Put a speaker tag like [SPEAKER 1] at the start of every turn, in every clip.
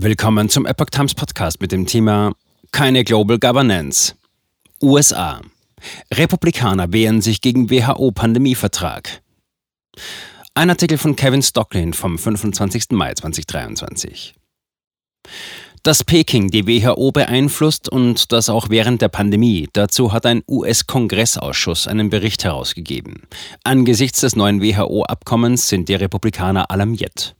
[SPEAKER 1] Willkommen zum Epoch Times Podcast mit dem Thema Keine Global Governance. USA. Republikaner wehren sich gegen WHO-Pandemievertrag. Ein Artikel von Kevin Stocklin vom 25. Mai 2023. Dass Peking die WHO beeinflusst und das auch während der Pandemie, dazu hat ein US-Kongressausschuss einen Bericht herausgegeben. Angesichts des neuen WHO-Abkommens sind die Republikaner alarmiert.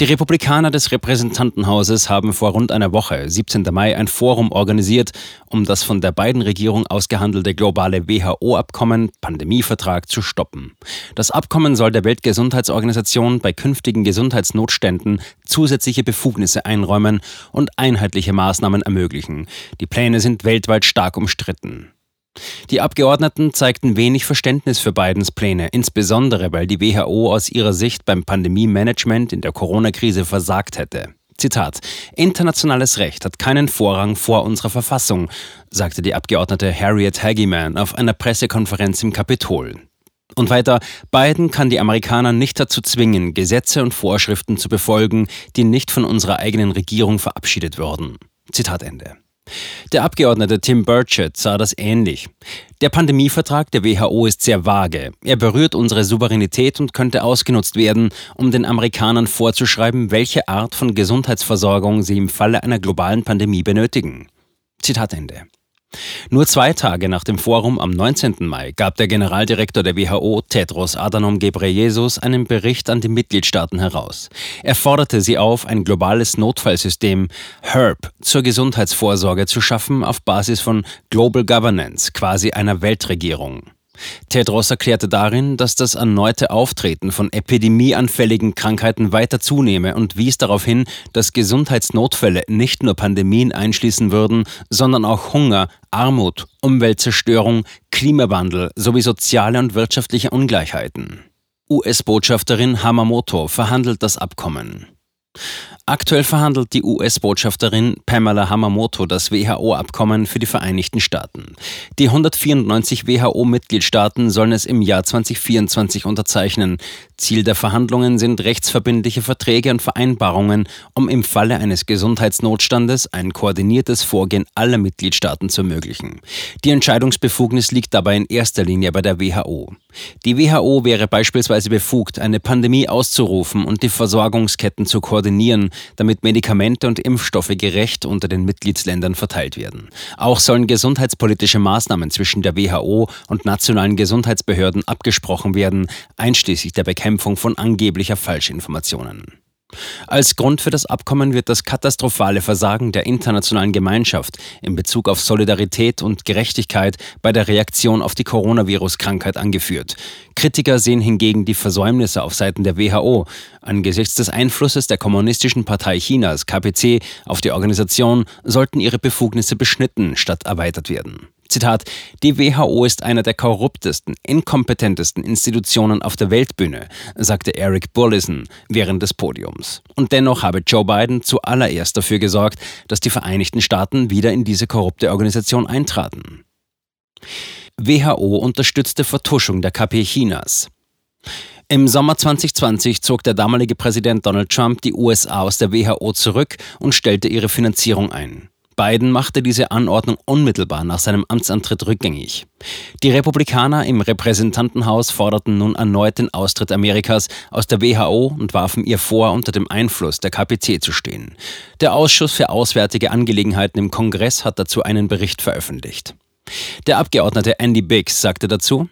[SPEAKER 1] Die Republikaner des Repräsentantenhauses haben vor rund einer Woche, 17. Mai, ein Forum organisiert, um das von der beiden Regierung ausgehandelte globale WHO-Abkommen Pandemievertrag zu stoppen. Das Abkommen soll der Weltgesundheitsorganisation bei künftigen Gesundheitsnotständen zusätzliche Befugnisse einräumen und einheitliche Maßnahmen ermöglichen. Die Pläne sind weltweit stark umstritten. Die Abgeordneten zeigten wenig Verständnis für Bidens Pläne, insbesondere weil die WHO aus ihrer Sicht beim Pandemie-Management in der Corona-Krise versagt hätte. Zitat: Internationales Recht hat keinen Vorrang vor unserer Verfassung, sagte die Abgeordnete Harriet Hageman auf einer Pressekonferenz im Kapitol. Und weiter, Biden kann die Amerikaner nicht dazu zwingen, Gesetze und Vorschriften zu befolgen, die nicht von unserer eigenen Regierung verabschiedet wurden. Zitat Ende. Der Abgeordnete Tim Burchett sah das ähnlich. Der Pandemievertrag der WHO ist sehr vage. Er berührt unsere Souveränität und könnte ausgenutzt werden, um den Amerikanern vorzuschreiben, welche Art von Gesundheitsversorgung sie im Falle einer globalen Pandemie benötigen. Zitat Ende. Nur zwei Tage nach dem Forum am 19. Mai gab der Generaldirektor der WHO, Tedros Adhanom Ghebreyesus, einen Bericht an die Mitgliedstaaten heraus. Er forderte sie auf, ein globales Notfallsystem HERP zur Gesundheitsvorsorge zu schaffen auf Basis von Global Governance, quasi einer Weltregierung. Tedros erklärte darin, dass das erneute Auftreten von epidemieanfälligen Krankheiten weiter zunehme und wies darauf hin, dass Gesundheitsnotfälle nicht nur Pandemien einschließen würden, sondern auch Hunger, Armut, Umweltzerstörung, Klimawandel sowie soziale und wirtschaftliche Ungleichheiten. US-Botschafterin Hamamoto verhandelt das Abkommen. Aktuell verhandelt die US-Botschafterin Pamela Hamamoto das WHO-Abkommen für die Vereinigten Staaten. Die 194 WHO-Mitgliedstaaten sollen es im Jahr 2024 unterzeichnen. Ziel der Verhandlungen sind rechtsverbindliche Verträge und Vereinbarungen, um im Falle eines Gesundheitsnotstandes ein koordiniertes Vorgehen aller Mitgliedstaaten zu ermöglichen. Die Entscheidungsbefugnis liegt dabei in erster Linie bei der WHO. Die WHO wäre beispielsweise befugt, eine Pandemie auszurufen und die Versorgungsketten zu koordinieren, damit Medikamente und Impfstoffe gerecht unter den Mitgliedsländern verteilt werden. Auch sollen gesundheitspolitische Maßnahmen zwischen der WHO und nationalen Gesundheitsbehörden abgesprochen werden, einschließlich der Bekämpfung von angeblicher Falschinformationen. Als Grund für das Abkommen wird das katastrophale Versagen der internationalen Gemeinschaft in Bezug auf Solidarität und Gerechtigkeit bei der Reaktion auf die Coronavirus-Krankheit angeführt. Kritiker sehen hingegen die Versäumnisse auf Seiten der WHO angesichts des Einflusses der Kommunistischen Partei Chinas KPC auf die Organisation sollten ihre Befugnisse beschnitten statt erweitert werden. Zitat, die WHO ist einer der korruptesten, inkompetentesten Institutionen auf der Weltbühne, sagte Eric Bullison während des Podiums. Und dennoch habe Joe Biden zuallererst dafür gesorgt, dass die Vereinigten Staaten wieder in diese korrupte Organisation eintraten. WHO unterstützte Vertuschung der KP Chinas. Im Sommer 2020 zog der damalige Präsident Donald Trump die USA aus der WHO zurück und stellte ihre Finanzierung ein. Biden machte diese Anordnung unmittelbar nach seinem Amtsantritt rückgängig. Die Republikaner im Repräsentantenhaus forderten nun erneut den Austritt Amerikas aus der WHO und warfen ihr vor, unter dem Einfluss der KPC zu stehen. Der Ausschuss für Auswärtige Angelegenheiten im Kongress hat dazu einen Bericht veröffentlicht. Der Abgeordnete Andy Biggs sagte dazu,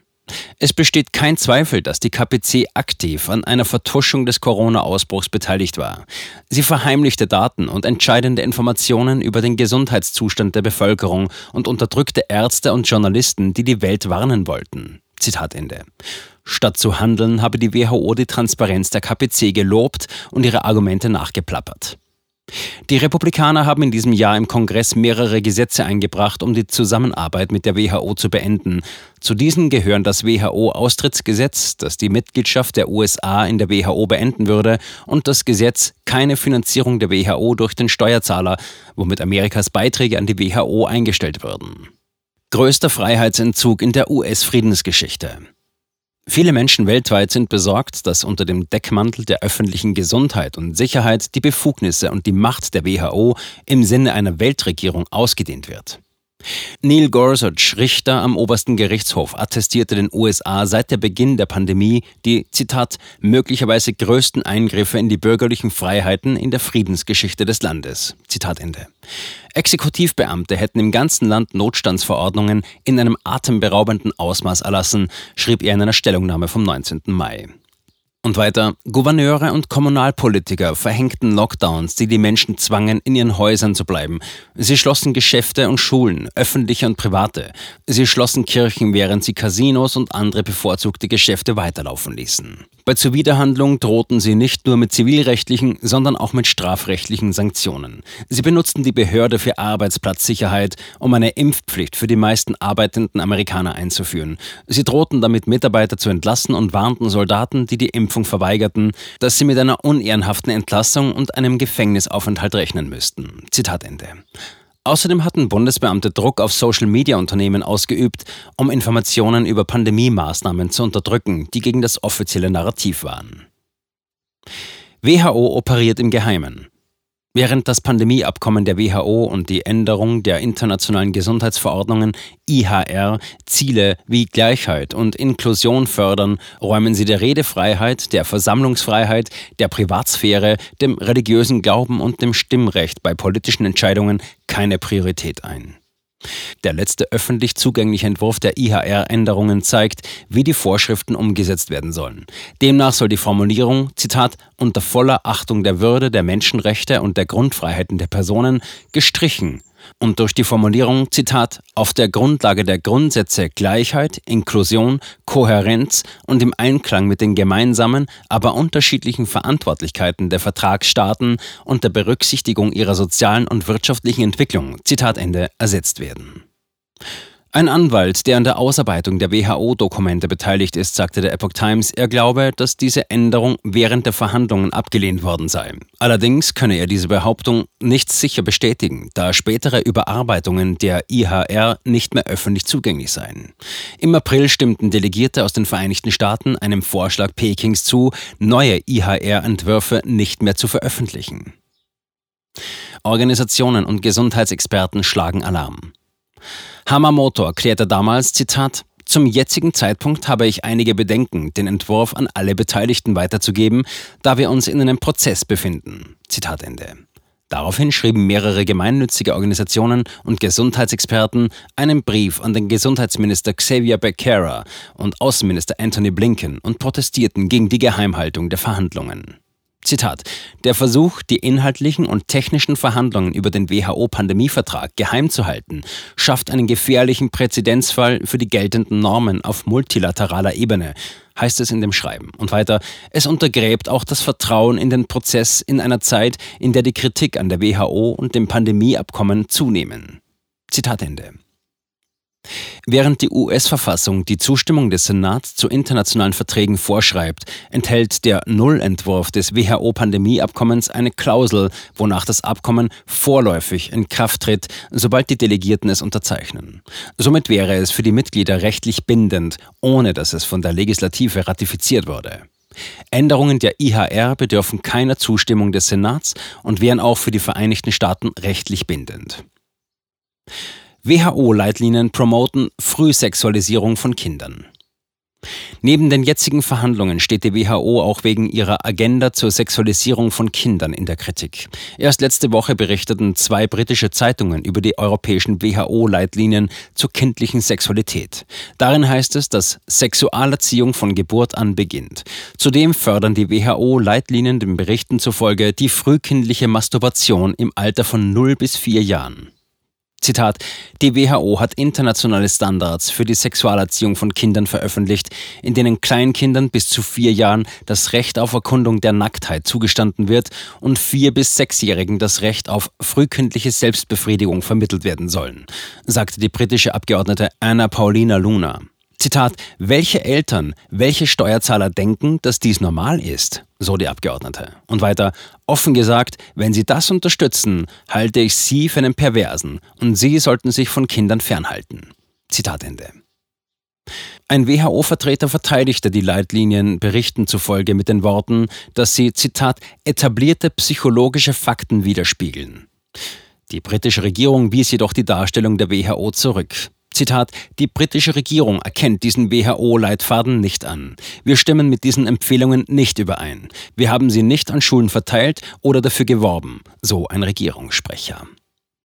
[SPEAKER 1] es besteht kein Zweifel, dass die KPC aktiv an einer Vertuschung des Corona-Ausbruchs beteiligt war. Sie verheimlichte Daten und entscheidende Informationen über den Gesundheitszustand der Bevölkerung und unterdrückte Ärzte und Journalisten, die die Welt warnen wollten. Zitat Ende. Statt zu handeln, habe die WHO die Transparenz der KPC gelobt und ihre Argumente nachgeplappert. Die Republikaner haben in diesem Jahr im Kongress mehrere Gesetze eingebracht, um die Zusammenarbeit mit der WHO zu beenden. Zu diesen gehören das WHO-Austrittsgesetz, das die Mitgliedschaft der USA in der WHO beenden würde, und das Gesetz Keine Finanzierung der WHO durch den Steuerzahler, womit Amerikas Beiträge an die WHO eingestellt würden. Größter Freiheitsentzug in der US-Friedensgeschichte. Viele Menschen weltweit sind besorgt, dass unter dem Deckmantel der öffentlichen Gesundheit und Sicherheit die Befugnisse und die Macht der WHO im Sinne einer Weltregierung ausgedehnt wird. Neil Gorsuch, Richter am obersten Gerichtshof, attestierte den USA seit der Beginn der Pandemie die, Zitat, möglicherweise größten Eingriffe in die bürgerlichen Freiheiten in der Friedensgeschichte des Landes. Zitat Ende. Exekutivbeamte hätten im ganzen Land Notstandsverordnungen in einem atemberaubenden Ausmaß erlassen, schrieb er in einer Stellungnahme vom 19. Mai. Und weiter, Gouverneure und Kommunalpolitiker verhängten Lockdowns, die die Menschen zwangen, in ihren Häusern zu bleiben. Sie schlossen Geschäfte und Schulen, öffentliche und private. Sie schlossen Kirchen, während sie Casinos und andere bevorzugte Geschäfte weiterlaufen ließen. Bei Zuwiderhandlung drohten sie nicht nur mit zivilrechtlichen, sondern auch mit strafrechtlichen Sanktionen. Sie benutzten die Behörde für Arbeitsplatzsicherheit, um eine Impfpflicht für die meisten arbeitenden Amerikaner einzuführen. Sie drohten damit Mitarbeiter zu entlassen und warnten Soldaten, die die Impfung verweigerten, dass sie mit einer unehrenhaften Entlassung und einem Gefängnisaufenthalt rechnen müssten. Zitat Ende. Außerdem hatten Bundesbeamte Druck auf Social-Media-Unternehmen ausgeübt, um Informationen über Pandemie-Maßnahmen zu unterdrücken, die gegen das offizielle Narrativ waren. WHO operiert im Geheimen. Während das Pandemieabkommen der WHO und die Änderung der internationalen Gesundheitsverordnungen IHR Ziele wie Gleichheit und Inklusion fördern, räumen sie der Redefreiheit, der Versammlungsfreiheit, der Privatsphäre, dem religiösen Glauben und dem Stimmrecht bei politischen Entscheidungen keine Priorität ein. Der letzte öffentlich zugängliche Entwurf der IHR-Änderungen zeigt, wie die Vorschriften umgesetzt werden sollen. Demnach soll die Formulierung, Zitat, unter voller Achtung der Würde, der Menschenrechte und der Grundfreiheiten der Personen gestrichen und durch die Formulierung, Zitat, auf der Grundlage der Grundsätze Gleichheit, Inklusion, Kohärenz und im Einklang mit den gemeinsamen, aber unterschiedlichen Verantwortlichkeiten der Vertragsstaaten und der Berücksichtigung ihrer sozialen und wirtschaftlichen Entwicklung, Zitat Ende, ersetzt werden. Ein Anwalt, der an der Ausarbeitung der WHO-Dokumente beteiligt ist, sagte der Epoch Times, er glaube, dass diese Änderung während der Verhandlungen abgelehnt worden sei. Allerdings könne er diese Behauptung nicht sicher bestätigen, da spätere Überarbeitungen der IHR nicht mehr öffentlich zugänglich seien. Im April stimmten Delegierte aus den Vereinigten Staaten einem Vorschlag Pekings zu, neue IHR-Entwürfe nicht mehr zu veröffentlichen. Organisationen und Gesundheitsexperten schlagen Alarm. Hamamoto erklärte damals, Zitat, zum jetzigen Zeitpunkt habe ich einige Bedenken, den Entwurf an alle Beteiligten weiterzugeben, da wir uns in einem Prozess befinden. Zitat Ende. Daraufhin schrieben mehrere gemeinnützige Organisationen und Gesundheitsexperten einen Brief an den Gesundheitsminister Xavier Becerra und Außenminister Anthony Blinken und protestierten gegen die Geheimhaltung der Verhandlungen. Zitat, der Versuch, die inhaltlichen und technischen Verhandlungen über den WHO-Pandemievertrag geheim zu halten, schafft einen gefährlichen Präzedenzfall für die geltenden Normen auf multilateraler Ebene, heißt es in dem Schreiben. Und weiter, es untergräbt auch das Vertrauen in den Prozess in einer Zeit, in der die Kritik an der WHO und dem Pandemieabkommen zunehmen. Zitat Ende. Während die US-Verfassung die Zustimmung des Senats zu internationalen Verträgen vorschreibt, enthält der Nullentwurf des WHO-Pandemieabkommens eine Klausel, wonach das Abkommen vorläufig in Kraft tritt, sobald die Delegierten es unterzeichnen. Somit wäre es für die Mitglieder rechtlich bindend, ohne dass es von der Legislative ratifiziert wurde. Änderungen der IHR bedürfen keiner Zustimmung des Senats und wären auch für die Vereinigten Staaten rechtlich bindend. WHO-Leitlinien promoten Frühsexualisierung von Kindern. Neben den jetzigen Verhandlungen steht die WHO auch wegen ihrer Agenda zur Sexualisierung von Kindern in der Kritik. Erst letzte Woche berichteten zwei britische Zeitungen über die europäischen WHO-Leitlinien zur kindlichen Sexualität. Darin heißt es, dass Sexualerziehung von Geburt an beginnt. Zudem fördern die WHO-Leitlinien den Berichten zufolge die frühkindliche Masturbation im Alter von 0 bis 4 Jahren. Zitat, die WHO hat internationale Standards für die Sexualerziehung von Kindern veröffentlicht, in denen Kleinkindern bis zu vier Jahren das Recht auf Erkundung der Nacktheit zugestanden wird und vier- bis sechsjährigen das Recht auf frühkindliche Selbstbefriedigung vermittelt werden sollen, sagte die britische Abgeordnete Anna Paulina Luna. Zitat, welche Eltern, welche Steuerzahler denken, dass dies normal ist, so die Abgeordnete. Und weiter, offen gesagt, wenn Sie das unterstützen, halte ich Sie für einen Perversen und Sie sollten sich von Kindern fernhalten. Zitat Ende. Ein WHO-Vertreter verteidigte die Leitlinien Berichten zufolge mit den Worten, dass sie, Zitat, etablierte psychologische Fakten widerspiegeln. Die britische Regierung wies jedoch die Darstellung der WHO zurück. Zitat, die britische Regierung erkennt diesen WHO-Leitfaden nicht an. Wir stimmen mit diesen Empfehlungen nicht überein. Wir haben sie nicht an Schulen verteilt oder dafür geworben, so ein Regierungssprecher.